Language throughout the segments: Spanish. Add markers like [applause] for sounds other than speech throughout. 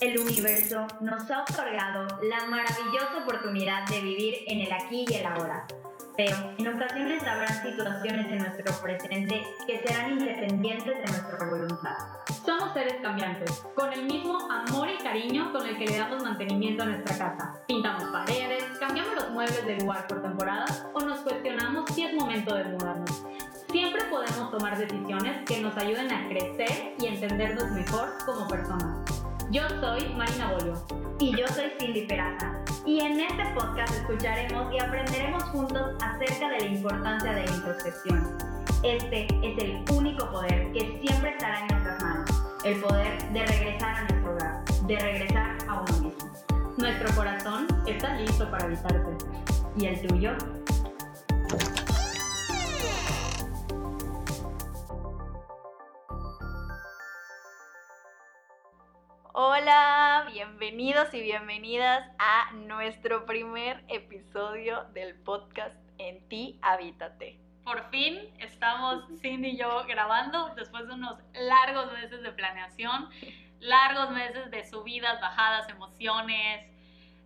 El universo nos ha otorgado la maravillosa oportunidad de vivir en el aquí y el ahora. Pero en ocasiones habrá situaciones en nuestro presente que serán independientes de nuestra voluntad. Somos seres cambiantes, con el mismo amor y cariño con el que le damos mantenimiento a nuestra casa. Pintamos paredes, cambiamos los muebles de lugar por temporada o nos cuestionamos si es momento de mudarnos. Siempre podemos tomar decisiones que nos ayuden a crecer y entendernos mejor como personas. Yo soy Marina Bolio. Y yo soy Cindy Peraza. Y en este podcast escucharemos y aprenderemos juntos acerca de la importancia de la introspección. Este es el único poder que siempre estará en nuestras manos. El poder de regresar a nuestro hogar, de regresar a uno mismo. Nuestro corazón está listo para habitarse. ¿Y el tuyo? Hola, bienvenidos y bienvenidas a nuestro primer episodio del podcast En ti, habítate. Por fin estamos Cindy y yo grabando después de unos largos meses de planeación, largos meses de subidas, bajadas, emociones.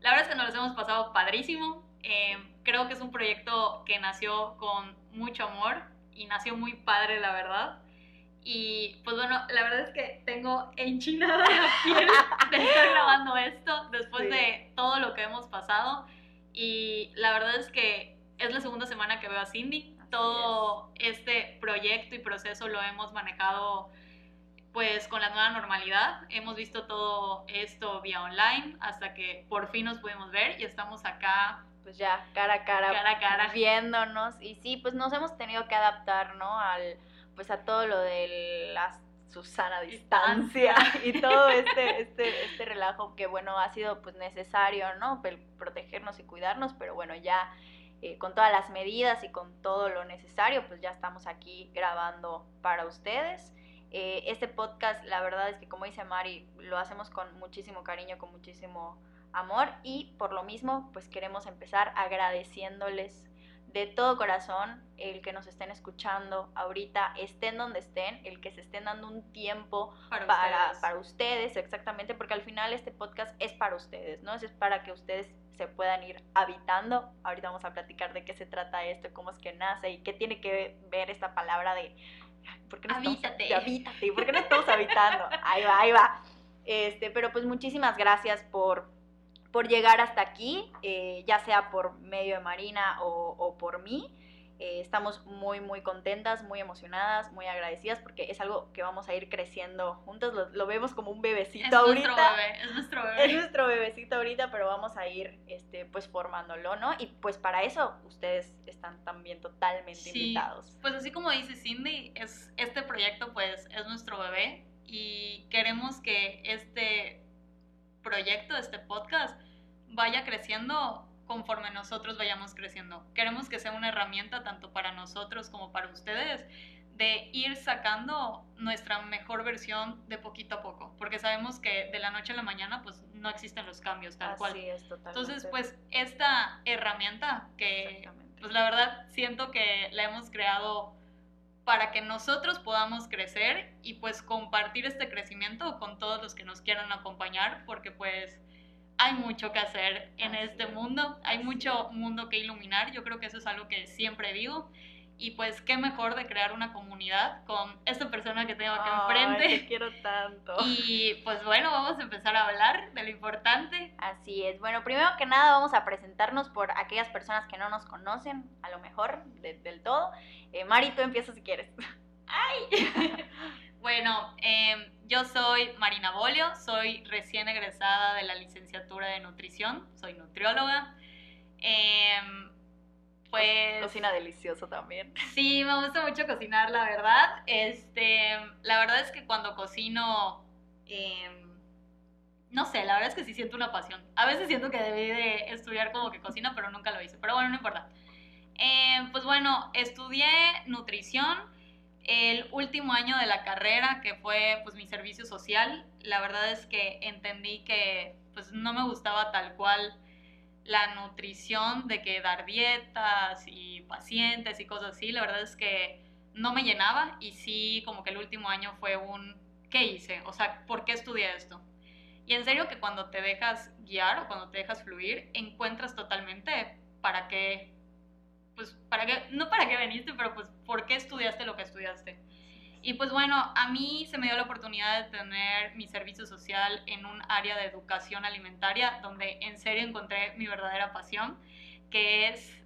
La verdad es que nos los hemos pasado padrísimo. Eh, creo que es un proyecto que nació con mucho amor y nació muy padre, la verdad. Y pues bueno, la verdad es que tengo enchinada la piel [laughs] de estar grabando esto después de todo lo que hemos pasado. Y la verdad es que es la segunda semana que veo a Cindy. todo este proyecto y proceso lo hemos manejado pues con la nueva normalidad. Hemos visto todo esto vía online hasta que por fin nos pudimos ver y estamos acá. Pues ya, cara a cara, cara, a cara. viéndonos. Y sí, pues nos hemos tenido que adaptar, ¿no? Al pues a todo lo de la Susana distancia [laughs] y todo este, [laughs] este, este relajo que bueno ha sido pues necesario, ¿no? protegernos y cuidarnos, pero bueno, ya eh, con todas las medidas y con todo lo necesario, pues ya estamos aquí grabando para ustedes. Eh, este podcast, la verdad es que como dice Mari, lo hacemos con muchísimo cariño, con muchísimo amor y por lo mismo, pues queremos empezar agradeciéndoles de todo corazón el que nos estén escuchando ahorita, estén donde estén, el que se estén dando un tiempo para, para, ustedes. exactamente, porque al final este podcast es para ustedes, ¿no? Es para que ustedes se puedan ir habitando. Ahorita vamos a platicar de qué se trata esto, cómo es que nace y qué tiene que ver esta palabra de... ¿por qué no habítate. Estamos, habítate, ¿por qué no estamos habitando? Ahí va, ahí va. Este, pero pues muchísimas gracias por por llegar hasta aquí, eh, ya sea por medio de Marina o, por mí. Eh, estamos muy, muy contentas, muy emocionadas, muy agradecidas porque es algo que vamos a ir creciendo juntos. Lo, vemos como un bebecito es ahorita. Nuestro bebé, es nuestro bebé. Es nuestro bebecito ahorita, pero vamos a ir este, pues formándolo, ¿no? Y pues para eso ustedes están también totalmente invitados. Pues así como dice Cindy, es, este proyecto pues es nuestro bebé y queremos que este proyecto, este podcast, vaya creciendo conforme nosotros vayamos creciendo. Queremos que sea una herramienta tanto para nosotros como para ustedes de ir sacando nuestra mejor versión de poquito a poco, porque sabemos que de la noche a la mañana pues no existen los cambios tal Así cual. Es. Entonces pues esta herramienta que pues la verdad siento que la hemos creado para que nosotros podamos crecer y pues compartir este crecimiento con todos los que nos quieran acompañar, porque pues hay mucho que hacer en este mundo, hay mucho mundo que iluminar, yo creo que eso es algo que siempre digo. Y pues qué mejor de crear una comunidad con esta persona que tengo aquí enfrente. Te quiero tanto. [laughs] Y pues bueno, vamos a empezar a hablar de lo importante. Así es. Bueno, primero que nada vamos a presentarnos por aquellas personas que no nos conocen, a lo mejor del todo. Eh, Mari, tú empiezas si quieres. [laughs] ¡Ay! bueno, eh, yo soy Marina Bolio, soy recién egresada de la licenciatura de nutrición, soy nutrióloga. Em, pues cocina delicioso también. [laughs] Sí, me gusta mucho cocinar, la verdad. Este, la verdad es que cuando cocino, em, no sé, la verdad es que sí siento una pasión. A veces siento que debí de estudiar como que cocina, pero nunca lo hice. Pero bueno, no importa. Em, pues bueno, estudié nutrición el último año de la carrera, que fue pues mi servicio social, la verdad es que entendí que pues no me gustaba tal cual la nutrición de que dar dietas y pacientes y cosas así, la verdad es que no me llenaba y sí como que el último año fue un ¿qué hice? O sea, ¿por qué estudié esto? Y en serio que cuando te dejas guiar o cuando te dejas fluir, encuentras totalmente para qué, pues para qué, no para qué veniste, pero pues por qué estudiaste lo que estudiaste. Y pues bueno, a mí se me dio la oportunidad de tener mi servicio social en un área de educación alimentaria donde en serio encontré mi verdadera pasión, que es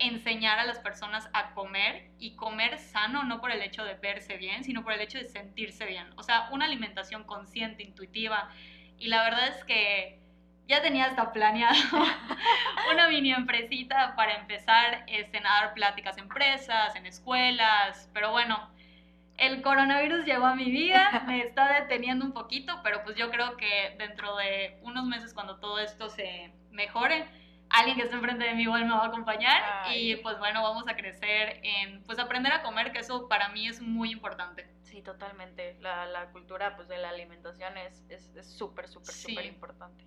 enseñar a las personas a comer y comer sano, no por el hecho de verse bien, sino por el hecho de sentirse bien. O sea, una alimentación consciente, intuitiva. Y la verdad es que ya tenía hasta planeado [laughs] una mini empresita para empezar este, a dar pláticas en empresas, en escuelas, pero bueno, el coronavirus llegó a mi vida, me está deteniendo un poquito, pero pues yo creo que dentro de unos meses cuando todo esto se mejore, alguien que esté enfrente de mí igual me va a acompañar y pues bueno, vamos a crecer en pues aprender a comer, que eso para mí es muy importante. Sí, totalmente. La, la cultura pues de la alimentación es súper, es, súper, súper importante.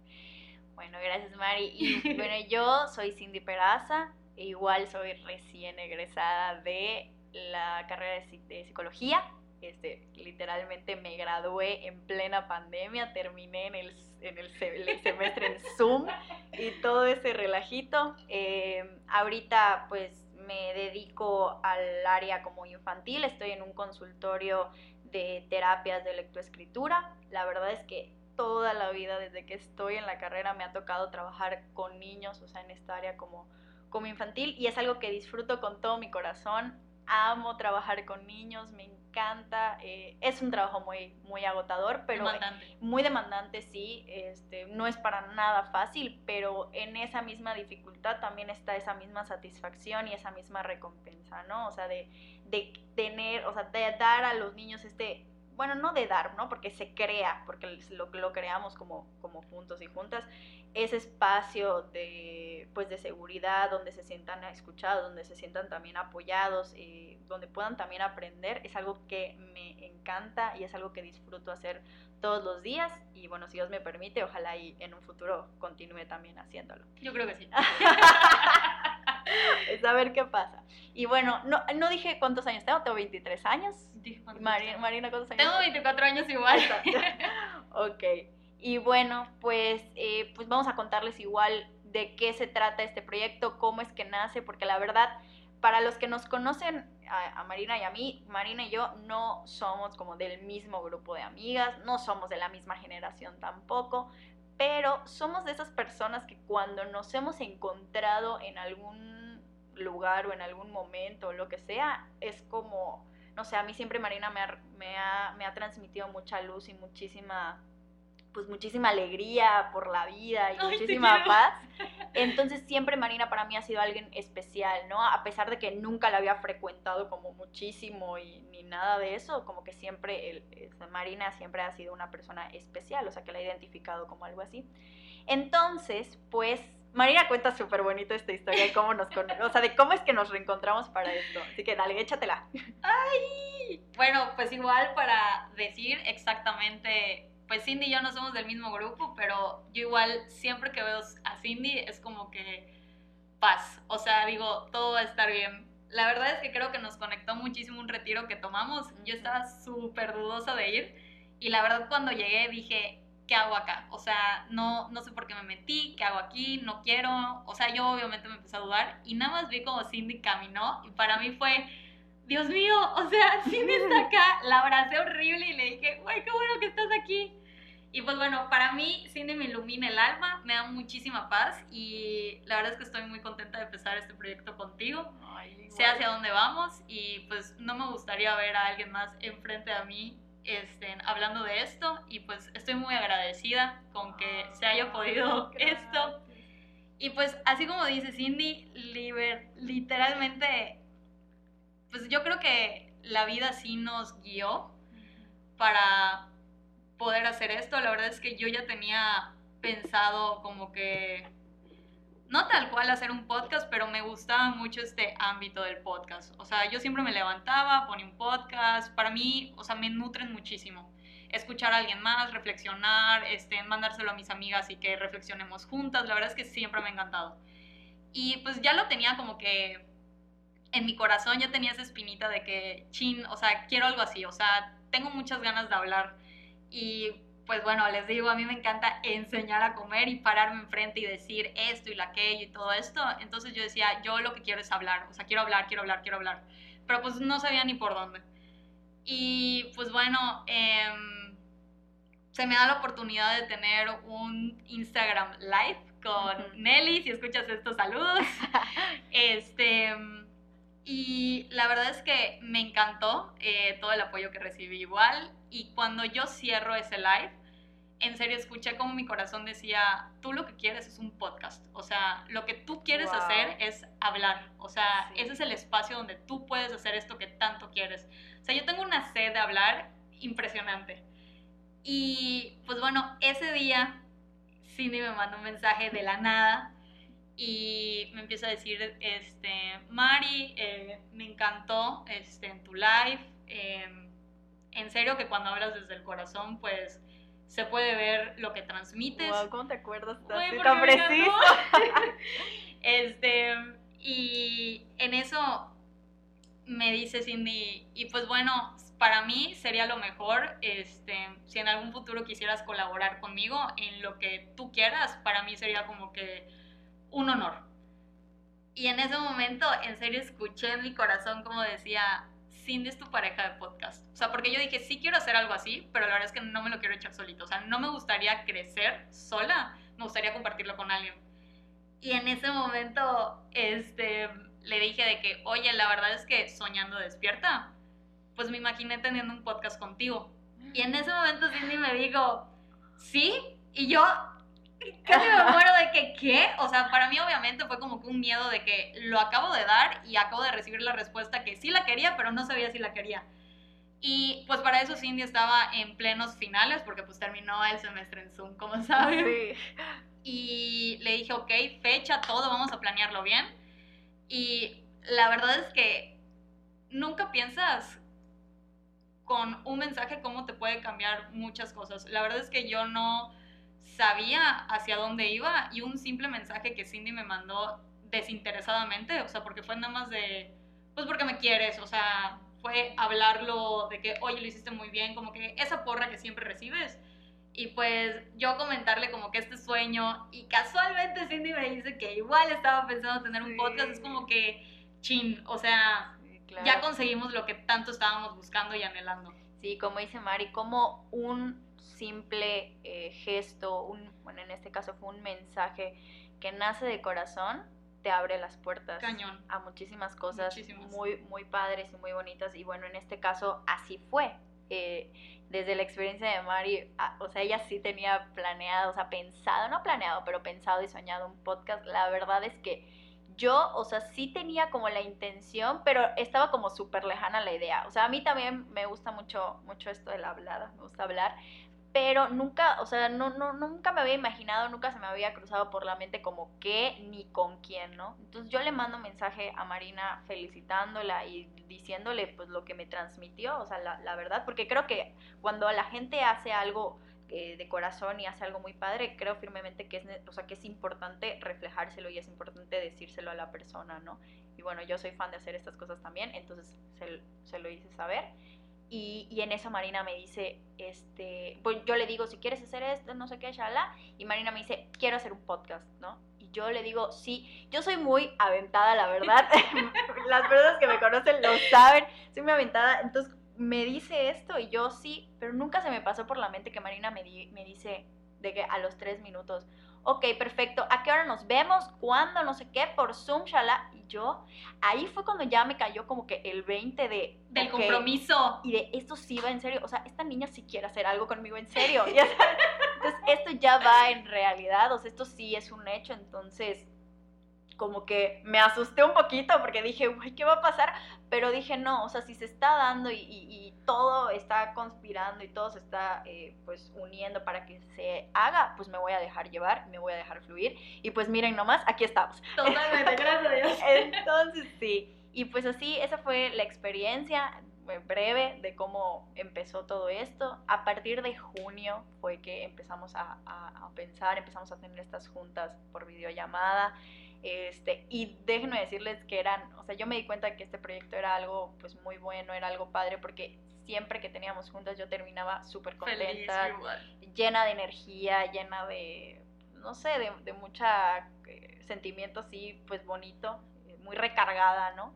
Bueno, gracias Mari. Y bueno, yo soy Cindy Peraza, e igual soy recién egresada de la carrera de, psicología. Este, literalmente me gradué en plena pandemia, terminé en el, en el, semestre en Zoom y todo ese relajito. Em, ahorita pues me dedico al área como infantil, estoy en un consultorio de terapias de lectoescritura. La verdad es que toda la vida, desde que estoy en la carrera, me ha tocado trabajar con niños, o sea, en esta área como, como infantil, y es algo que disfruto con todo mi corazón amo trabajar con niños, me encanta. Eh, es un trabajo muy, muy agotador, pero demandante. muy demandante, sí. Este, no es para nada fácil, pero en esa misma dificultad también está esa misma satisfacción y esa misma recompensa, ¿no? O sea, de, de tener, o sea, de dar a los niños este bueno, no de dar, ¿no? Porque se crea, porque lo, lo creamos como, como juntos y juntas, ese espacio de, pues, de seguridad, donde se sientan escuchados, donde se sientan también apoyados, y donde puedan también aprender, es algo que me encanta y es algo que disfruto hacer todos los días y bueno, si Dios me permite, ojalá y en un futuro continúe también haciéndolo. Yo creo que sí. es [laughs] a ver qué pasa. Y bueno, no, no dije cuántos años tengo, tengo 23 años. Marina, Marina, ¿cuántos años? Tengo 24 años igual. [laughs] ok. Y bueno, pues, eh, pues vamos a contarles igual de qué se trata este proyecto, cómo es que nace, porque la verdad, para los que nos conocen a, Marina y a mí, Marina y yo no somos como del mismo grupo de amigas, no somos de la misma generación tampoco, pero somos de esas personas que cuando nos hemos encontrado en algún lugar o en algún momento o lo que sea, es como, no sé, a mí siempre Marina me me ha, me ha transmitido mucha luz y muchísima pues muchísima alegría por la vida y [laughs] muchísima paz. Entonces siempre Marina para mí ha sido alguien especial, ¿no? A pesar de que nunca la había frecuentado como muchísimo y ni nada de eso, como que siempre el, Marina siempre ha sido una persona especial, o sea que la he identificado como algo así. Entonces, pues Marina cuenta súper bonito esta historia de cómo nos o sea, de cómo es que nos reencontramos para esto. Así que dale, échatela. Ay, bueno, pues igual para decir exactamente pues Cindy y yo no somos del mismo grupo, pero yo igual siempre que veo a Cindy es como que paz, o sea, digo, todo va a estar bien. La verdad es que creo que nos conectó muchísimo un retiro que tomamos, yo estaba súper dudosa de ir y la verdad cuando llegué dije, ¿qué hago acá? O sea, no, no sé por qué me metí, ¿qué hago aquí? No quiero, o sea, yo obviamente me empecé a dudar y nada más vi como Cindy caminó y para mí fue... Dios mío, o sea, [laughs] Cindy está acá, la abracé horrible y le dije, güey, qué bueno que estás aquí. Y pues bueno, para mí Cindy me ilumina el alma, me da muchísima paz y la verdad es que estoy muy contenta de empezar este proyecto contigo. sé hacia dónde vamos y pues no me gustaría ver a alguien más enfrente de mí este, hablando de esto y pues estoy muy agradecida con que se haya podido [laughs] esto. Y pues así como dice Cindy, literalmente, pues yo creo que la vida sí nos guió para poder hacer esto. La verdad es que yo ya tenía pensado como que, no tal cual hacer un podcast, pero me gustaba mucho este ámbito del podcast. O sea, yo siempre me levantaba, ponía un podcast. Para mí, o sea, me nutren muchísimo. Escuchar a alguien más, reflexionar, este, mandárselo a mis amigas y que reflexionemos juntas. La verdad es que siempre me ha encantado. Y pues ya lo tenía como que en mi corazón, ya tenía esa espinita de que, chin, o sea, quiero algo así. O sea, tengo muchas ganas de hablar y pues bueno, les digo, a mí me encanta enseñar a comer y pararme enfrente y decir esto y aquello y todo esto. Entonces yo decía, yo lo que quiero es hablar, o sea, quiero hablar, quiero hablar, quiero hablar. Pero pues no sabía ni por dónde. Y pues bueno, em, se me da la oportunidad de tener un Instagram Live con Nelly, si escuchas estos saludos. [laughs] este, y la verdad es que me encantó eh, todo el apoyo que recibí igual. Y cuando yo cierro ese live, en serio escuché como mi corazón decía, tú lo que quieres es un podcast. O sea, lo que tú quieres hacer es hablar. O sea, ese es el espacio donde tú puedes hacer esto que tanto quieres. O sea, yo tengo una sed de hablar impresionante. Y pues bueno, ese día Cindy me mandó un mensaje de la nada y me empieza a decir, este, Mari, eh, me encantó este, en tu live. Em, en serio que cuando hablas desde el corazón, pues se puede ver lo que transmites. ¿Cómo te acuerdas tan preciso? [laughs] este, y en eso me dice Cindy, y pues bueno, para mí sería lo mejor, este, si en algún futuro quisieras colaborar conmigo en lo que tú quieras, para mí sería como que un honor. Y en ese momento, en serio, escuché en mi corazón como decía, Cindy es tu pareja de podcast. O sea, porque yo dije, sí quiero hacer algo así, pero la verdad es que no me lo quiero echar solito. O sea, no me gustaría crecer sola, me gustaría compartirlo con alguien. Y en ese momento, este, le dije de que, oye, la verdad es que soñando despierta, pues me imaginé teniendo un podcast contigo. Y en ese momento Cindy me dijo, sí, y yo casi me muero de que, ¿qué? O sea, para mí obviamente fue como que un miedo de que lo acabo de dar y acabo de recibir la respuesta que sí la quería, pero no sabía si la quería. Y pues para eso Cindy estaba en plenos finales, porque pues terminó el semestre en Zoom, como saben. Sí. Y le dije, ok, fecha, todo, vamos a planearlo bien. Y la verdad es que nunca piensas con un mensaje cómo te puede cambiar muchas cosas. La verdad es que yo no sabía hacia dónde iba y un simple mensaje que Cindy me mandó desinteresadamente, o sea, porque fue nada más de, pues porque me quieres, o sea, fue hablarlo de que, oye, lo hiciste muy bien, como que esa porra que siempre recibes. Y pues yo comentarle como que este sueño, y casualmente Cindy me dice que igual estaba pensando tener un podcast, es como que, chin, o sea, ya conseguimos lo que tanto estábamos buscando y anhelando. Sí, como dice Mari, como un simple eh, gesto, un, bueno, en este caso fue un mensaje que nace de corazón, te abre las puertas a muchísimas cosas muy, muy padres y muy bonitas. Y bueno, en este caso así fue. Eh, desde la experiencia de Mari, ah, o sea, ella sí tenía planeado, o sea, pensado, no planeado, pero pensado y soñado un podcast. La verdad es que yo, o sea, sí tenía como la intención, pero estaba como súper lejana la idea. O sea, a mí también me gusta mucho, mucho esto de la hablada, me gusta hablar, pero nunca, o sea, no, no, nunca me había imaginado, nunca se me había cruzado por la mente como qué ni con quién, ¿no? Entonces yo le mando mensaje a Marina felicitándola y diciéndole pues lo que me transmitió, o sea, la, la verdad, porque creo que cuando la gente hace algo eh, de corazón y hace algo muy padre, creo firmemente que es, o sea, que es importante reflejárselo y es importante decírselo a la persona, ¿no? Y bueno, yo soy fan de hacer estas cosas también, entonces se lo hice saber. Y, en eso Marina me dice, este, pues yo le digo, si quieres hacer esto, no sé qué, shala, y Marina me dice, quiero hacer un podcast, ¿no? Y yo le digo, sí, yo soy muy aventada, la verdad, [laughs] las personas que me conocen lo saben, soy muy aventada, entonces me dice esto y yo sí, pero nunca se me pasó por la mente que Marina me, me dice de que a los tres minutos, ok, perfecto, ¿a qué hora nos vemos? ¿Cuándo? No sé qué, por Zoom, shala. Y yo, ahí fue cuando ya me cayó como que el 20 de... Del compromiso. Y de esto sí va en serio. O sea, esta niña sí quiere hacer algo conmigo en serio. [laughs] Entonces, esto ya va en realidad. O sea, esto sí es un hecho. Entonces, como que me asusté un poquito porque dije, uy, ¿qué va a pasar? Pero dije, no, o sea, si se está dando y, todo está conspirando y todo se está eh, pues uniendo para que se haga, pues me voy a dejar llevar, me voy a dejar fluir. Y pues miren nomás, aquí estamos. [laughs] Totalmente, gracias a Dios. Entonces sí, y pues así, esa fue la experiencia eh, breve de cómo empezó todo esto. A partir de junio fue que empezamos a, a pensar, empezamos a tener estas juntas por videollamada. Este, y déjenme decirles que eran, o sea, yo me di cuenta que este proyecto era algo pues muy bueno, era algo padre, porque siempre que teníamos juntas yo terminaba súper contenta, llena de energía, llena de, no sé, de, de mucha eh, sentimiento así, pues bonito, muy recargada, ¿no?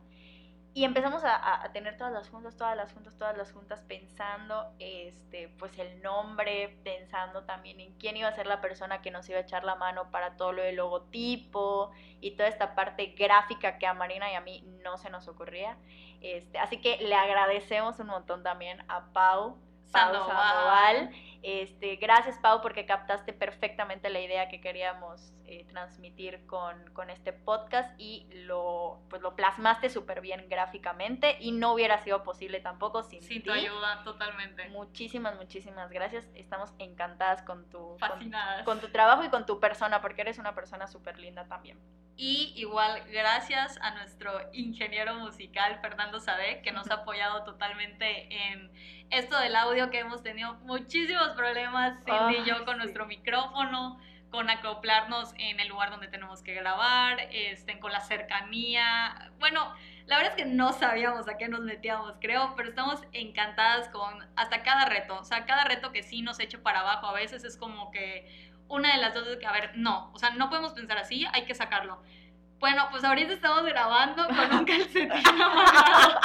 Y empezamos a, a, tener todas las juntas, todas las juntas, todas las juntas pensando, este, pues el nombre, pensando también en quién iba a ser la persona que nos iba a echar la mano para todo lo del logotipo y toda esta parte gráfica que a Marina y a mí no se nos ocurría. Este, así que le agradecemos un montón también a Pau, Pau Sandoval. Sandoval. Este, gracias Pau porque captaste perfectamente la idea que queríamos eh, transmitir con, con, este podcast y lo, pues lo plasmaste súper bien gráficamente y no hubiera sido posible tampoco sin, Sin ti. tu ayuda, totalmente. Muchísimas, muchísimas gracias. Estamos encantadas con tu, con, con tu trabajo y con tu persona porque eres una persona súper linda también. Y igual, gracias a nuestro ingeniero musical, Fernando Sade, que nos ha [laughs] apoyado totalmente en esto del audio, que hemos tenido muchísimos problemas, Cindy y yo, con sí. nuestro micrófono, con acoplarnos en el lugar donde tenemos que grabar, este, con la cercanía. Bueno, la verdad es que no sabíamos a qué nos metíamos, creo, pero estamos encantadas con hasta cada reto. O sea, cada reto que sí nos echa para abajo a veces es como que una de las dos es que, a ver, no, o sea, no podemos pensar así, hay que sacarlo. Bueno, pues ahorita estamos grabando con un [laughs] calcetín amarrado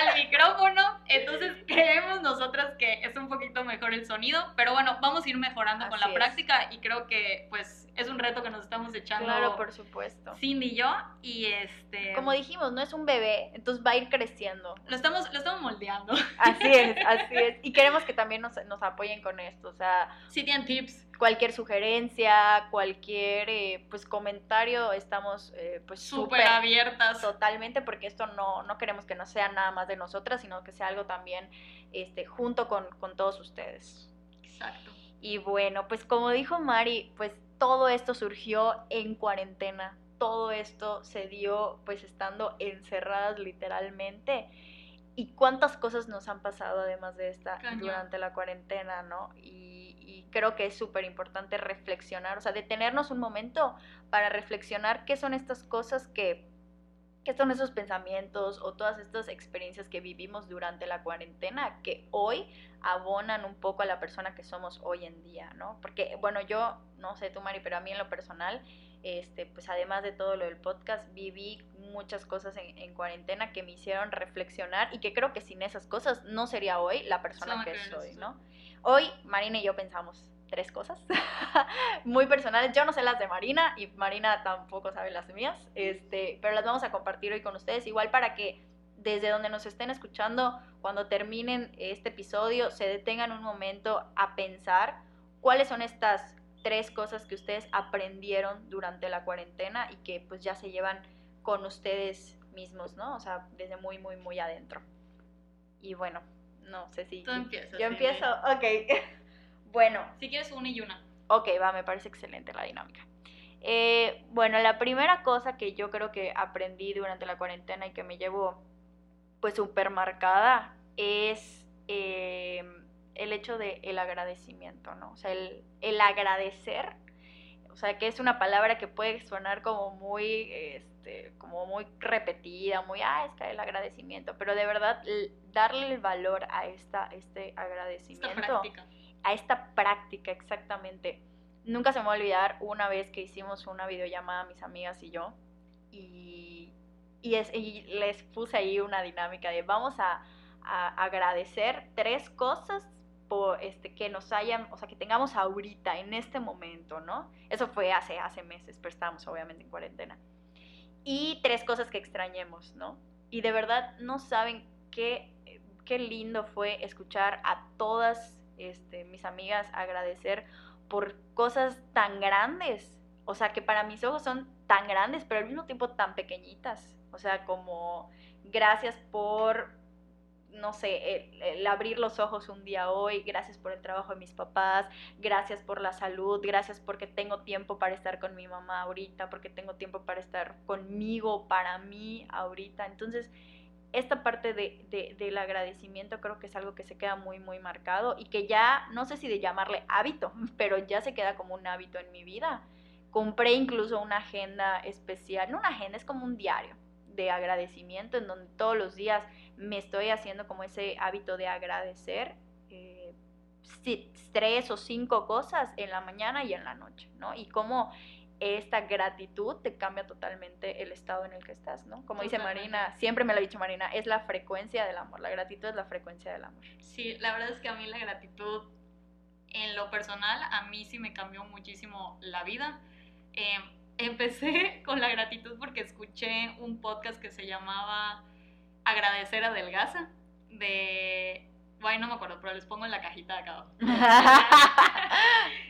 al micrófono, entonces creemos nosotras que es un poquito mejor el sonido, pero bueno, vamos a ir mejorando con Así la es. práctica y creo que pues es un reto que nos estamos echando Claro, por supuesto. Cindy y yo y este Como dijimos, no es un bebé, entonces va a ir creciendo. lo estamos lo estamos moldeando. Así es, [laughs] así es. Y queremos que también nos, nos apoyen con esto. O sea, Si tienen tips, cualquier sugerencia, cualquier eh, pues comentario, estamos eh, pues súper abiertas. totalmente porque esto no, no queremos que no sea nada más de nosotras, sino que sea algo también este, junto con, con todos ustedes. Exacto. Y bueno, pues como dijo Mari, pues todo esto surgió en cuarentena. Todo esto se dio pues estando encerradas literalmente. Y cuántas cosas nos han pasado además de esta durante la cuarentena, ¿no? Y, y creo que es súper importante reflexionar, o sea, detenernos un momento para reflexionar qué son estas cosas que, qué son esos pensamientos o todas estas experiencias que vivimos durante la cuarentena que hoy abonan un poco a la persona que somos hoy en día, ¿no? Porque, bueno, yo, no sé tú, Mari, pero a mí en lo personal, este, pues además de todo lo del podcast, viví muchas cosas en, en cuarentena que me hicieron reflexionar y que creo que sin esas cosas no sería hoy la persona que soy. ¿no? Hoy Marina y yo pensamos tres cosas [laughs] muy personales. Yo no sé las de Marina y Marina tampoco sabe las mías, este, pero las vamos a compartir hoy con ustedes, igual para que desde donde nos estén escuchando, cuando terminen este episodio, se detengan un momento a pensar cuáles son estas tres cosas que ustedes aprendieron durante la cuarentena y que pues ya se llevan con ustedes mismos, ¿no? O sea, desde muy, muy, muy adentro. Y bueno, no sé si... Tú empiezas. Yo empiezo, ok. [laughs] bueno, Si quieres una y una. Ok, va, me parece excelente la dinámica. Eh, bueno, la primera cosa que yo creo que aprendí durante la cuarentena y que me llevo pues súper marcada es eh, el hecho del el agradecimiento, ¿no? O sea, el, el agradecer, o sea, que es una palabra que puede sonar como muy, este, como muy repetida, muy, ah, es que el agradecimiento, pero de verdad darle el valor a esta, este Esta agradecimiento práctica. A esta práctica exactamente. Nunca se me va a olvidar una vez que hicimos una videollamada mis amigas y yo y, y, es- y les puse ahí una dinámica de vamos a, a agradecer tres cosas por este que nos hayan, o sea, que tengamos ahorita en este momento, ¿no? Eso fue hace hace meses, pero estábamos obviamente en cuarentena. Y tres cosas que extrañemos, ¿no? Y de verdad no saben qué qué lindo fue escuchar a todas este, mis amigas agradecer por cosas tan grandes. O sea, que para mis ojos son tan grandes, pero al mismo tiempo tan pequeñitas. O sea, como gracias por, no sé, el, el abrir los ojos un día hoy, gracias por el trabajo de mis papás, gracias por la salud, gracias porque tengo tiempo para estar con mi mamá ahorita, porque tengo tiempo para estar conmigo, para mí ahorita. Entonces, esta parte de, de- del agradecimiento creo que es algo que se queda muy, muy marcado y que ya, no sé si de llamarle hábito, [laughs] pero ya se queda como un hábito en mi vida. Compré incluso una agenda especial, no una agenda, es como un diario de agradecimiento en donde todos los días me estoy haciendo como ese hábito de agradecer. eh, tres o cinco cosas en la mañana y en la noche, ¿no? Y cómo esta gratitud te cambia totalmente el estado en el que estás, ¿no? Como dice Marina, siempre me lo ha dicho Marina, es la frecuencia del amor, la gratitud es la frecuencia del amor. Sí, la verdad es que a mí la gratitud, en lo personal, a mí sí me cambió muchísimo la vida. Em, empecé [laughs] con la gratitud porque escuché un podcast que se llamaba Agradecer a Delgaza, de... Bueno, no me acuerdo, pero les pongo en la cajita de acá abajo. [laughs]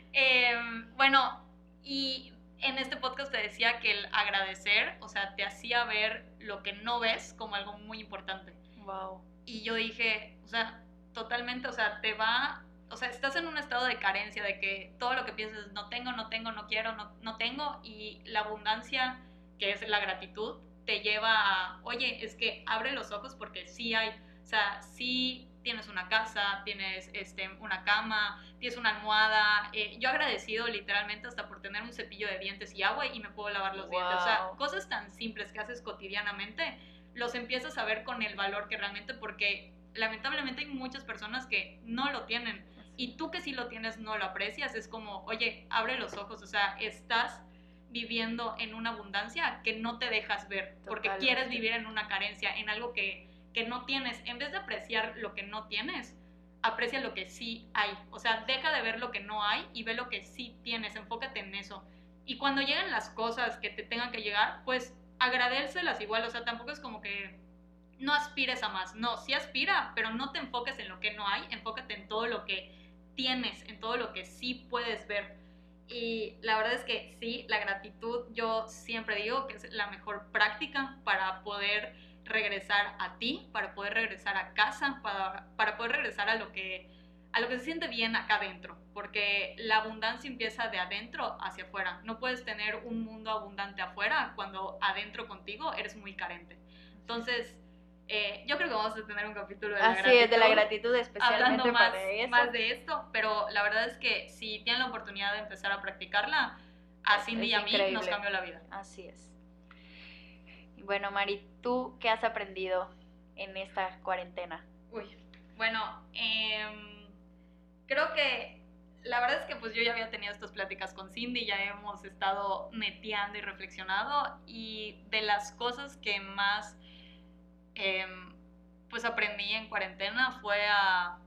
[laughs] Em, bueno, y en este podcast te decía que el agradecer, o sea, te hacía ver lo que no ves como algo muy importante. Wow. Y yo dije, o sea, totalmente, o sea, te va, o sea, estás en un estado de carencia, de que todo lo que piensas, no tengo, no tengo, no quiero, no, no tengo, y la abundancia, que es la gratitud, te lleva a, oye, es que abre los ojos porque sí hay, o sea, sí tienes una casa, tienes este, una cama, tienes una almohada. Eh, yo agradecido literalmente hasta por tener un cepillo de dientes y agua y me puedo lavar los dientes. O sea, cosas tan simples que haces cotidianamente, los empiezas a ver con el valor que realmente, porque lamentablemente hay muchas personas que no lo tienen. Y tú que sí lo tienes no lo aprecias. Es como, oye, abre los ojos. O sea, estás viviendo en una abundancia que no te dejas ver, porque quieres vivir en una carencia, en algo que no tienes, en vez de apreciar lo que no tienes, aprecia lo que sí hay. O sea, deja de ver lo que no hay y ve lo que sí tienes, enfócate en eso. Y cuando lleguen las cosas que te tengan que llegar, pues agradecelas igual, o sea, tampoco es como que no aspires a más, no, sí aspira, pero no te enfoques en lo que no hay, enfócate en todo lo que tienes, en todo lo que sí puedes ver. Y la verdad es que sí, la gratitud yo siempre digo que es la mejor práctica para poder regresar a ti, para poder regresar a casa, para, para poder regresar a lo que a lo que se siente bien acá adentro, porque la abundancia empieza de adentro hacia afuera. No puedes tener un mundo abundante afuera cuando adentro contigo eres muy carente. Entonces, eh, yo creo que vamos a tener un capítulo de la Así es, de la gratitud especialmente hablando más, para eso. más de esto, pero la verdad es que si tienen la oportunidad de empezar a practicarla, a Cindy y a mí nos cambió la vida. Así es. Bueno, Mari, ¿tú qué has aprendido en esta cuarentena? Uy, bueno, em, creo que la verdad es que pues yo ya había tenido estas pláticas con Cindy, ya hemos estado neteando y reflexionado y de las cosas que más em, pues aprendí en cuarentena fue a,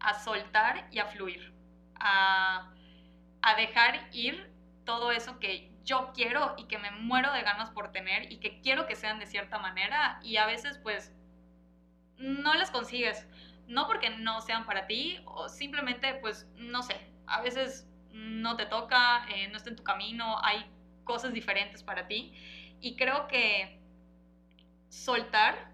a soltar y a fluir, a, a dejar ir todo eso que yo quiero y que me muero de ganas por tener y que quiero que sean de cierta manera y a veces pues no las consigues. No porque no sean para ti o simplemente pues no sé, a veces no te toca, eh, no está en tu camino, hay cosas diferentes para ti y creo que soltar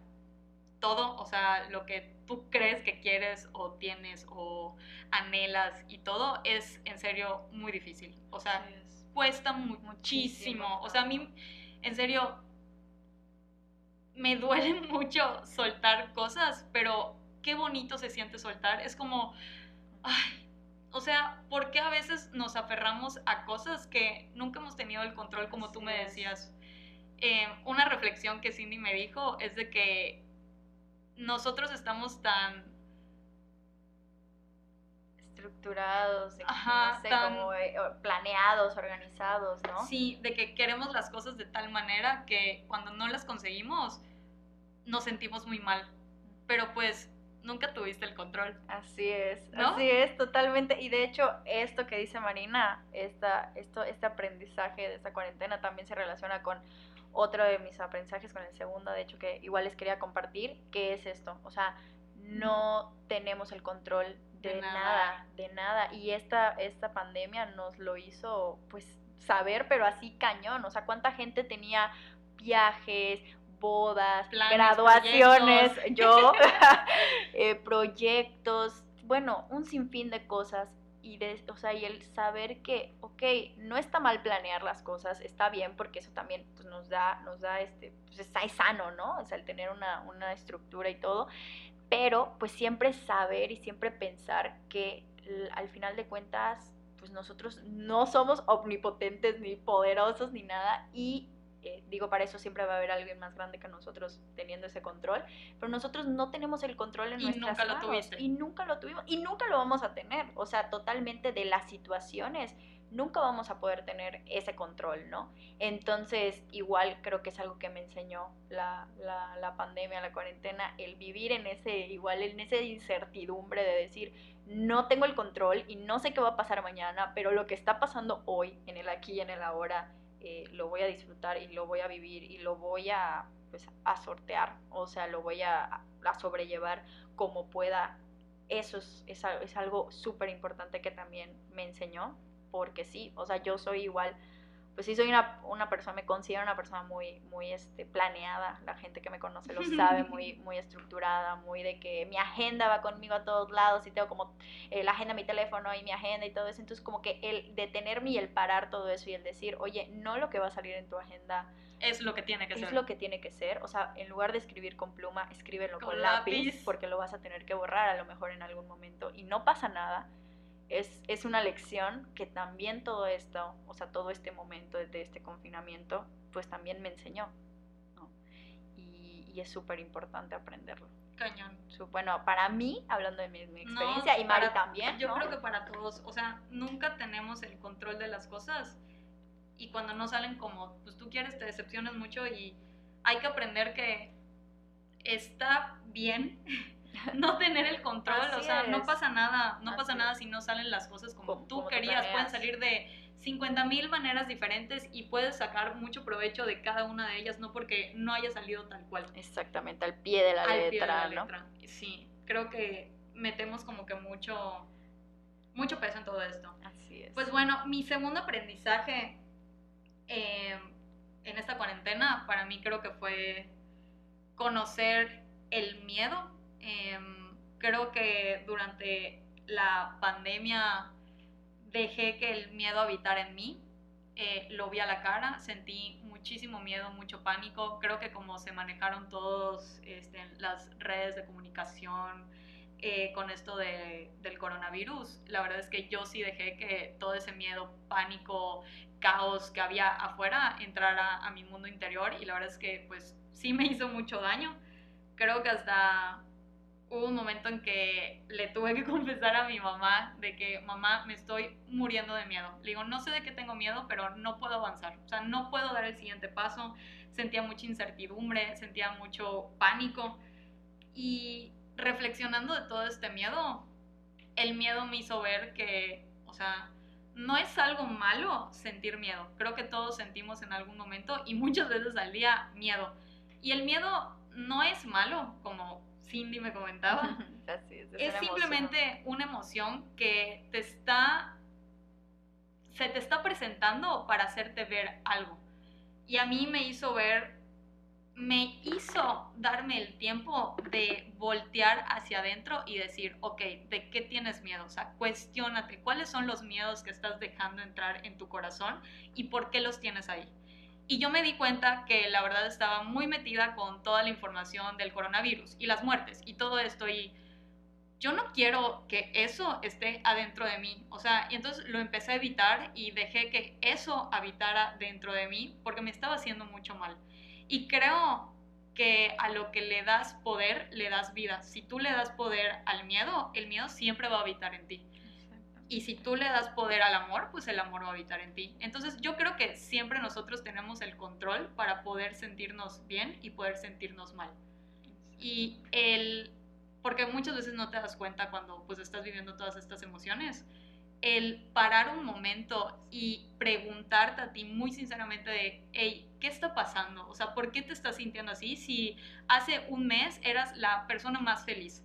todo, o sea, lo que tú crees que quieres o tienes o anhelas y todo es en serio muy difícil. O sea, cuesta muchísimo. O sea, a mí, en serio, me duele [laughs] mucho soltar cosas, pero qué bonito se siente soltar. Es como, ay, o sea, ¿por qué a veces nos aferramos a cosas que nunca hemos tenido el control, como tú me decías? Eh, una reflexión que Cindy me dijo es de que nosotros estamos tan estructurados, como eh, planeados, organizados, ¿no? Sí, de que queremos las cosas de tal manera que cuando no las conseguimos nos sentimos muy mal. Pero pues nunca tuviste el control. Así es, así es, totalmente. Y de hecho, esto que dice Marina, esta, esto, este aprendizaje de esta cuarentena también se relaciona con otro de mis aprendizajes, con el segundo, de hecho, que igual les quería compartir, que es esto. O sea, no tenemos el control de, nada. de nada. Y esta, esta pandemia nos lo hizo, pues, saber, pero así cañón. O sea, cuánta gente tenía viajes, bodas, graduaciones, yo, [laughs] [laughs] eh, proyectos, bueno, un sinfín de cosas. Y, de, o sea, y el saber que, ok, no está mal planear las cosas, está bien porque eso también pues, nos da, nos da este, pues está sano, ¿no? O sea, el tener una, una estructura y todo, pero pues siempre saber y siempre pensar que al final de cuentas pues nosotros no somos omnipotentes ni poderosos ni nada y eh, digo, para eso siempre va a haber alguien más grande que nosotros teniendo ese control, pero nosotros no tenemos el control en Y nuestras nunca lo manos, tuviste. y nunca lo tuvimos y nunca lo vamos a tener, o sea, totalmente de las situaciones nunca vamos a poder tener ese control, ¿no? Entonces, igual creo que es algo que me enseñó la, la, pandemia, la cuarentena, el vivir en ese, igual en esa incertidumbre de decir, no tengo el control y no sé qué va a pasar mañana, pero lo que está pasando hoy, en el aquí y en el ahora, eh, lo voy a disfrutar y lo voy a vivir y lo voy a, pues, a sortear, o sea, lo voy a, a sobrellevar como pueda. Eso es, es, es algo súper importante que también me enseñó, porque sí, o sea, yo soy igual, pues sí soy una, una persona, me considero una persona muy, muy este, planeada, la gente que me conoce lo sabe, [laughs] muy, muy estructurada, muy de que mi agenda va conmigo a todos lados y tengo como eh, la agenda, mi teléfono y mi agenda y todo eso, entonces como que el detenerme y el parar todo eso y el decir, oye, no lo que va a salir en tu agenda Es lo que tiene que es ser. lo que tiene que ser, o sea, en lugar de escribir con pluma, escríbelo con, Con lápiz, lápiz. porque lo vas a tener que borrar a lo mejor en algún momento y no pasa nada. Es, es una lección que también todo esto, o sea, todo este momento de este confinamiento, pues también me enseñó, ¿no? Y, y es súper importante aprenderlo. Cañón. Bueno, para mí, hablando de mi, mi No, experiencia, y Mari para- también, Yo ¿no? creo que para todos, o sea, nunca tenemos el control de las cosas y cuando no salen como pues tú quieres te decepcionas mucho y hay que aprender que está bien [laughs] no tener el control, o sea, no pasa nada, no pasa nada si no salen las cosas como, Como- tú como querías, pueden salir de 50 mil maneras diferentes y puedes sacar mucho provecho de cada una de ellas, no porque no haya salido tal cual Exactamente, al pie de la al letra, pie de la ¿no? letra. Sí, creo que metemos como que mucho, mucho peso en todo esto. Así es. Pues bueno, mi segundo aprendizaje eh, en esta cuarentena para mí creo que fue conocer el miedo. Em, creo que durante la pandemia dejé que el miedo habitara en mí. Eh, lo vi a la cara, sentí muchísimo miedo, mucho pánico. Creo que como se manejaron todos este, las redes de comunicación eh, con esto de- del coronavirus, la verdad es que yo sí dejé que todo ese miedo, pánico, caos que había afuera entrara a mi mundo interior y la verdad es que pues sí me hizo mucho daño. Creo que hasta hubo un momento en que le tuve que [laughs] confesar a mi mamá de que mamá me estoy muriendo de miedo. Le digo, no sé de qué tengo miedo, pero no puedo avanzar. O sea, no puedo dar el siguiente paso. Sentía mucha incertidumbre, sentía mucho pánico. Y reflexionando de todo este miedo, el miedo me hizo ver que, o sea, no es algo malo sentir miedo. Creo que todos sentimos en algún momento y muchas veces al día miedo. Y el miedo no es malo, como Cindy me comentaba. [laughs] Así es, es una emoción. simplemente una emoción que te está se te está presentando para hacerte ver algo. Y a mí me hizo ver me hizo darme el tiempo de voltear hacia adentro y decir, ok, ¿de qué tienes miedo? O sea, cuestiónate, ¿cuáles son los miedos que estás dejando entrar en tu corazón y por qué los tienes ahí? Y yo me di cuenta que la verdad estaba muy metida con toda la información del coronavirus y las muertes y todo esto y yo no quiero que eso esté adentro de mí. O sea, y entonces lo empecé a evitar y dejé que eso habitara dentro de mí porque me estaba haciendo mucho mal. Y creo que a lo que le das poder, le das vida. Si tú le das poder al miedo, el miedo siempre va a habitar en ti. Y si tú le das poder al amor, pues el amor va a habitar en ti. Entonces yo creo que siempre nosotros tenemos el control para poder sentirnos bien y poder sentirnos mal. Y el, porque muchas veces no te das cuenta cuando pues estás viviendo todas estas emociones, el parar un momento y preguntarte a ti muy sinceramente de, hey, ¿qué está pasando? O sea, ¿por qué te estás sintiendo así si hace un mes eras la persona más feliz?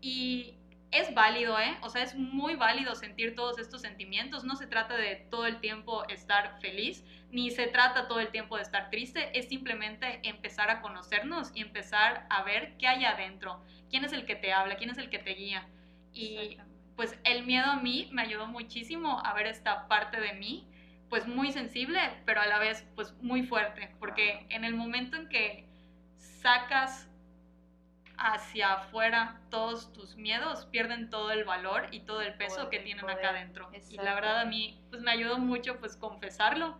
Y es válido, ¿eh? O sea, es muy válido sentir todos estos sentimientos. No se trata de todo el tiempo estar feliz, ni se trata todo el tiempo de estar triste. Es simplemente empezar a conocernos y empezar a ver qué hay adentro. ¿Quién es el que te habla? ¿Quién es el que te guía? Y pues el miedo a mí me ayudó muchísimo a ver esta parte de mí, pues muy sensible, pero a la vez pues muy fuerte, porque en el momento en que sacas hacia afuera todos tus miedos, pierden todo el valor y todo el peso que tienen poder. acá adentro. Y la verdad a mí pues me ayudó mucho pues confesarlo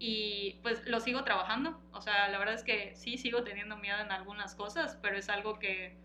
y pues lo sigo trabajando. O sea, la verdad es que sí sigo teniendo miedo en algunas cosas, pero es algo que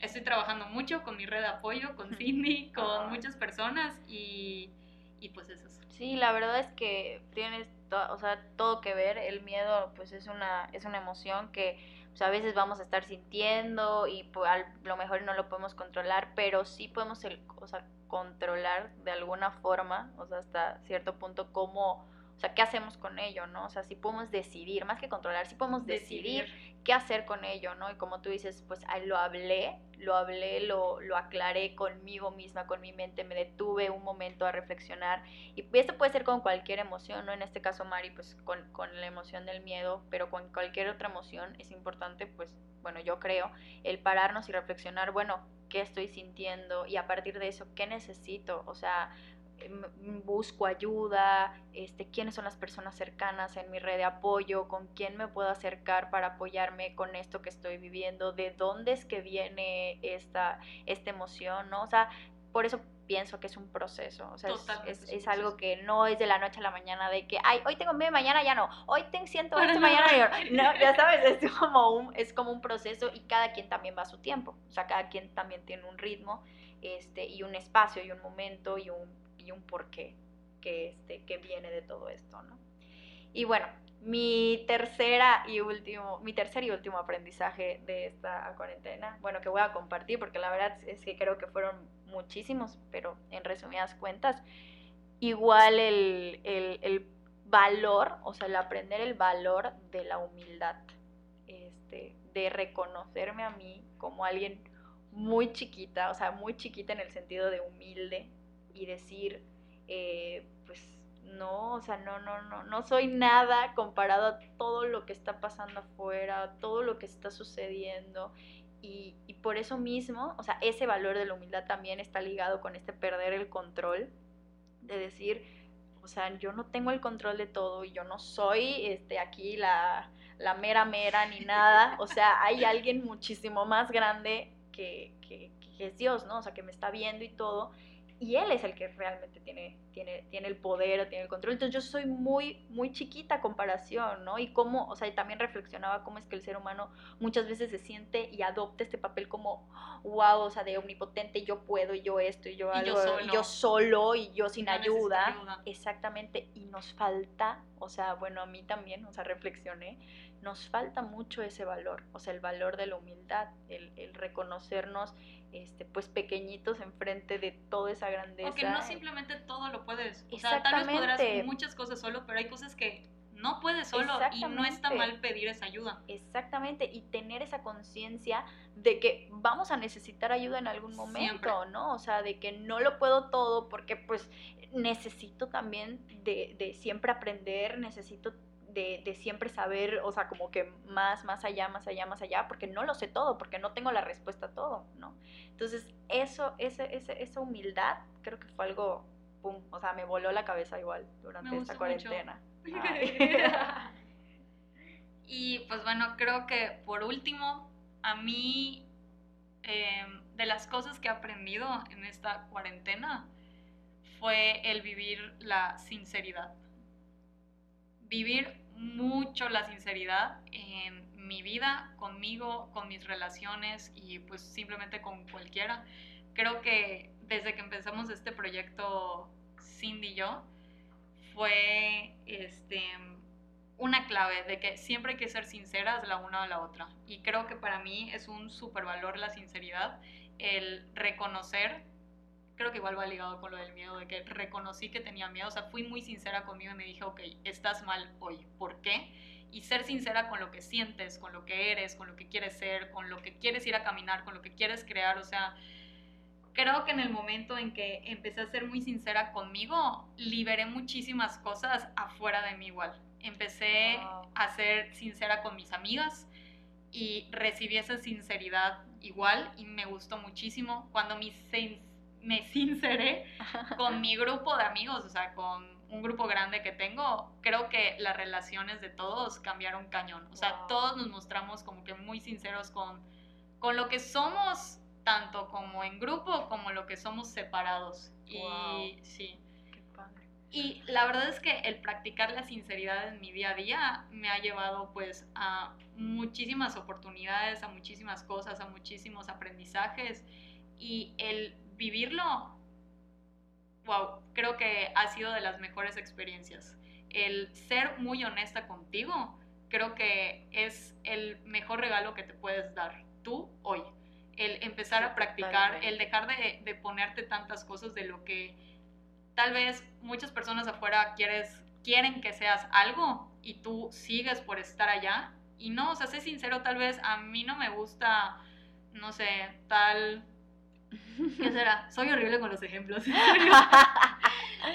estoy trabajando mucho con mi red de apoyo, con [laughs] Cindy, con muchas personas y, y pues eso. Sí, la verdad es que tienes o sea, todo que ver. El miedo pues es una, es una emoción que pues, a veces vamos a estar sintiendo y a lo mejor no lo podemos controlar, pero sí podemos el, o sea, controlar de alguna forma, o sea, hasta cierto punto cómo o sea, ¿qué hacemos con ello, no? O sea, si podemos decidir, más que controlar, si podemos decidir, qué hacer con ello, ¿no? Y como tú dices, pues lo hablé, lo hablé, lo, lo aclaré conmigo misma, con mi mente, me detuve un momento a reflexionar. Y esto puede ser con cualquier emoción, ¿no? En este caso, Mari, pues con, con la emoción del miedo, pero con cualquier otra emoción es importante, pues, bueno, yo creo, el pararnos y reflexionar, bueno, ¿qué estoy sintiendo? Y a partir de eso, ¿qué necesito? O sea, busco ayuda, este, quiénes son las personas cercanas en mi red de apoyo, con quién me puedo acercar para apoyarme con esto que estoy viviendo, de dónde es que viene esta, esta emoción, ¿no? O sea, por eso pienso que es un proceso, o sea, es, es, algo que no es de la noche a la mañana de que, ay, hoy tengo miedo, mañana ya no, hoy tengo siento esto, mañana no, [laughs] no, ya sabes, es como, un, es como un proceso y cada quien también va a su tiempo, o sea, cada quien también tiene un ritmo este, y un espacio y un momento y un y un porqué que, este, que viene de todo esto, ¿no? Y bueno, mi tercera y último, mi tercer y último aprendizaje de esta cuarentena, bueno, que voy a compartir porque la verdad es que creo que fueron muchísimos, pero en resumidas cuentas, igual el, el, el valor, o sea, el aprender el valor de la humildad, este, de reconocerme a mí como alguien muy chiquita, o sea, muy chiquita en el sentido de humilde, decir, eh, pues no, o sea, no, no, no, no soy nada comparado a todo lo que está pasando afuera, todo lo que está sucediendo. Y, y, por eso mismo, o sea, ese valor de la humildad también está ligado con este perder el control, de decir, o sea, yo no tengo el control de todo y yo no soy este, aquí la, la mera mera ni nada, o sea, hay alguien muchísimo más grande que, que, que es Dios, ¿no? O sea, que me está viendo y todo, y él es el que realmente tiene, tiene, tiene el poder o tiene el control. Entonces yo soy muy, muy chiquita a comparación, ¿no? Y cómo, o sea, también reflexionaba cómo es que el ser humano muchas veces se siente y adopta este papel como, wow, o sea, de omnipotente, yo puedo, yo esto, y yo algo, y yo solo, y yo sin ayuda. ayuda. Exactamente, y nos falta, o sea, bueno, a mí también, o sea, reflexioné, nos falta mucho ese valor, o sea, el valor de la humildad, el, el reconocernos este, pues pequeñitos enfrente de toda esa grandeza. Porque no simplemente todo lo puedes. O sea, tal vez podrás muchas cosas solo, pero hay cosas que no puedes solo y no está mal pedir esa ayuda. Exactamente, y tener esa conciencia de que vamos a necesitar ayuda en algún momento, ¿no? O sea, de que no lo puedo todo porque pues necesito también de, de siempre aprender, necesito de, siempre saber, o sea, como que más, más allá, más allá, más allá, porque no lo sé todo, porque no tengo la respuesta a todo, ¿no? Entonces, eso, ese, ese, esa humildad, creo que fue algo, pum, o sea, me voló la cabeza igual durante esta cuarentena. [laughs] y pues bueno, creo que por último, a mí, em, de las cosas que he aprendido en esta cuarentena, fue el vivir la sinceridad. Vivir mucho la sinceridad en mi vida, conmigo, con mis relaciones y pues simplemente con cualquiera. Creo que desde que empezamos este proyecto Cindy y yo fue este una clave de que siempre hay que ser sinceras la una a la otra. Y creo que para mí es un super valor la sinceridad, el reconocer creo que igual va ligado con lo del miedo, de que reconocí que tenía miedo, o sea, fui muy sincera conmigo y me dije, ok, estás mal hoy, ¿por qué? Y ser sincera con lo que sientes, con lo que eres, con lo que quieres ser, con lo que quieres ir a caminar, con lo que quieres crear, o sea, creo que en el momento en que empecé a ser muy sincera conmigo, liberé muchísimas cosas afuera de mí igual. Empecé a ser sincera con mis amigas y recibí esa sinceridad igual y me gustó muchísimo. Cuando mi me sinceré [laughs] con mi grupo de amigos, o sea, con un grupo grande que tengo, creo que las relaciones de todos cambiaron cañón. O sea, todos nos mostramos como que muy sinceros con, con lo que somos, tanto como en grupo como lo que somos separados. Y sí. Qué padre. Y la verdad es que el practicar la sinceridad en mi día a día me ha llevado pues a muchísimas oportunidades, a muchísimas cosas, a muchísimos aprendizajes y el vivirlo, wow, creo que ha sido de las mejores experiencias. El ser muy honesta contigo, creo que es el mejor regalo que te puedes dar tú hoy. El empezar a practicar, el dejar de, de ponerte tantas cosas de lo que tal vez muchas personas afuera quieres, quieren que seas algo y tú sigues por estar allá. Y no, o sea, sé sincero, tal vez a mí no me gusta, no sé, tal... ¿Qué será? Soy horrible con los ejemplos. [laughs]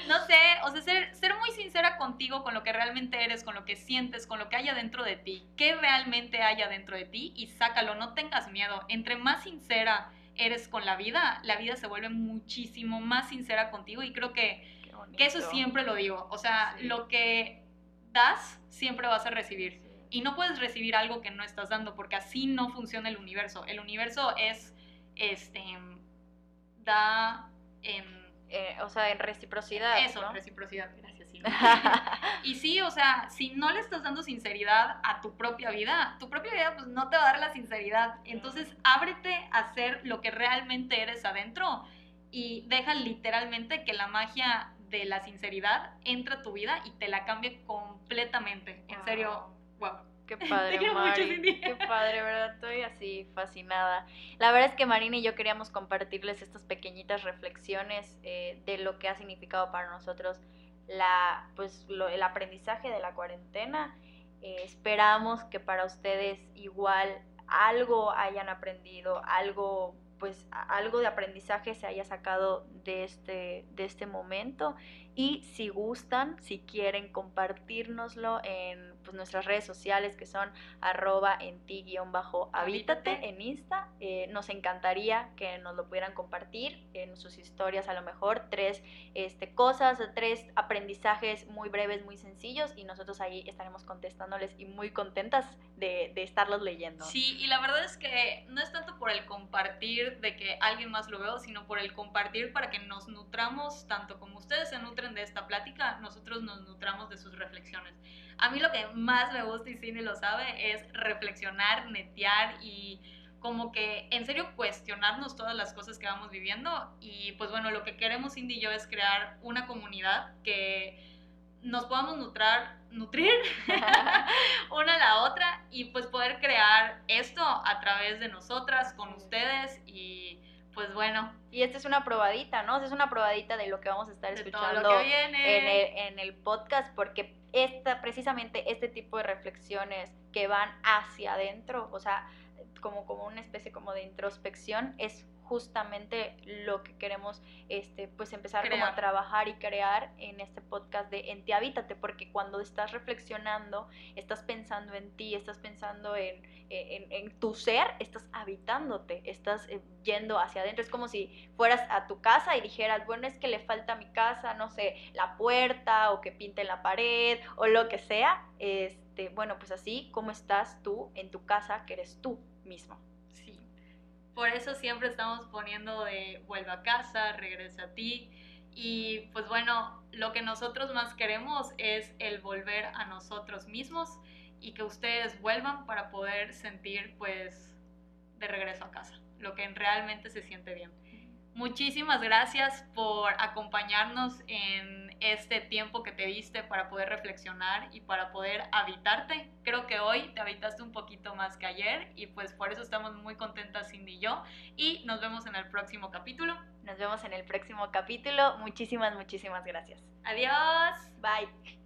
no sé, o sea, ser, ser muy sincera contigo, con lo que realmente eres, con lo que sientes, con lo que hay adentro de ti. ¿Qué realmente hay adentro de ti? Y sácalo, no tengas miedo. Entre más sincera eres con la vida, la vida se vuelve muchísimo más sincera contigo y creo que, que eso siempre lo digo. O sea, lo que das, siempre vas a recibir. Y no puedes recibir algo que no estás dando porque así no funciona el universo. El universo es, este, da eh, o sea, en reciprocidad. Eso, reciprocidad, gracias. [laughs] y sí, o sea, si no le estás dando sinceridad a tu propia vida, tu propia vida pues no te va a dar la sinceridad. Entonces, ábrete a hacer lo que realmente eres adentro y deja literalmente que la magia de la sinceridad entre a tu vida y te la cambie completamente. En serio, wow. Qué [laughs] padre, Qué padre, ¿verdad? Estoy así fascinada. La verdad es que Marina y yo queríamos compartirles estas pequeñitas reflexiones eh, de lo que ha significado para nosotros la, pues, el aprendizaje de la cuarentena. Eh, esperamos que para ustedes igual algo hayan aprendido, algo pues algo de aprendizaje se haya sacado de este, de este momento y si gustan, si quieren compartirnoslo en pues, nuestras redes sociales que son arroba en ti guion bajo habítate en Insta, eh, nos encantaría que nos lo pudieran compartir en sus historias a lo mejor tres este, cosas, tres aprendizajes muy breves, muy sencillos y nosotros ahí estaremos contestándoles y muy contentas de, de estarlos leyendo. Sí, y la verdad es que no es tanto por el compartir de que alguien más lo vea, sino por el compartir para que nos nutramos tanto como ustedes se nutren de esta plática, nosotros nos nutramos de sus reflexiones. A mí lo que más me gusta y Cindy lo sabe es reflexionar, netear y como que en serio cuestionarnos todas las cosas que vamos viviendo y pues bueno, lo que queremos Cindy y yo es crear una comunidad que nos podamos nutrar, nutrir [laughs] [laughs] una a la otra y pues poder crear esto a través de nosotras, con ustedes y pues bueno. Y esta es una probadita, ¿no? Es una probadita de lo que vamos a estar escuchando En, el, en el podcast, porque esta, precisamente este tipo de reflexiones que van hacia adentro, o sea, como, como una especie como de introspección, es justamente lo que queremos este pues empezar como a trabajar y crear en este podcast de En ti habítate porque cuando estás reflexionando estás pensando en ti estás pensando en, en, tu ser estás habitándote estás eh, yendo hacia adentro. Es como si fueras a tu casa y dijeras bueno es que le falta a mi casa no sé la puerta o que pinte la pared o lo que sea este bueno pues así como estás tú en tu casa que eres tú mismo por eso siempre estamos poniendo de vuelva a casa, regresa a ti. Y pues bueno, lo que nosotros más queremos es el volver a nosotros mismos y que ustedes vuelvan para poder sentir pues de regreso a casa, lo que realmente se siente bien. Muchísimas gracias por acompañarnos en este tiempo que te diste para poder reflexionar y para poder habitarte. Creo que hoy te habitaste un poquito más que ayer y pues por eso estamos muy contentas Cindy y yo y nos vemos en el próximo capítulo. Nos vemos en el próximo capítulo. Muchísimas, muchísimas gracias. Adiós. Bye.